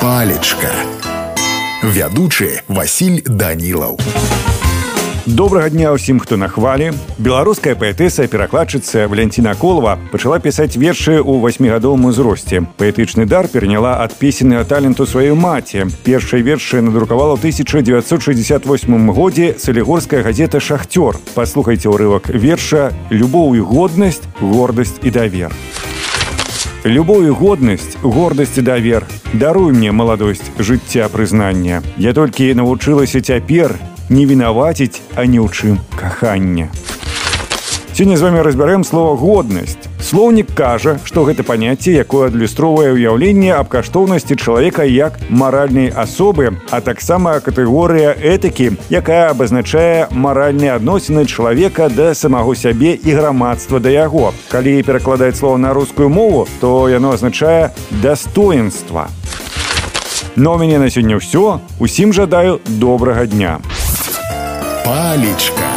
палечка вядучы Васіль данілаў добрага дня ўсім хто на хвалі беларуская паэтэса перакладчыца валянціна колова пачала пісаць вершы ў васьмігадовым узросце паэтычны дар пераняла ад песеннага таленту сваёй маці першай вершы надрукавала ў 1968 годзе салігорская газета шахцёр паслухайце ўрывак верша любоў і годнасць гордасць і давер Любую годнасць, гордасць і давер. Даруй мне маладосць жыцця прызнання. Я толькі навучылася цяпер не вінаваціць, а ні ў чым кахання. Сёння з вами разбярэм слова годнасць. Слоўнік кажа, што гэта паняцце, якое адлюстроўвае ўяўленне аб каштоўнасці чалавека як маральнай асобы, а таксама катэгорыя этыкі, якая абазначае маральныя адносіны чалавека да самого сябе і грамадства да яго. Калі перакладаць слова на рускую мову, то яно азначае дастоинства. Но у мяне на сёння ўсё, усім жадаю добрага дня. Палечка.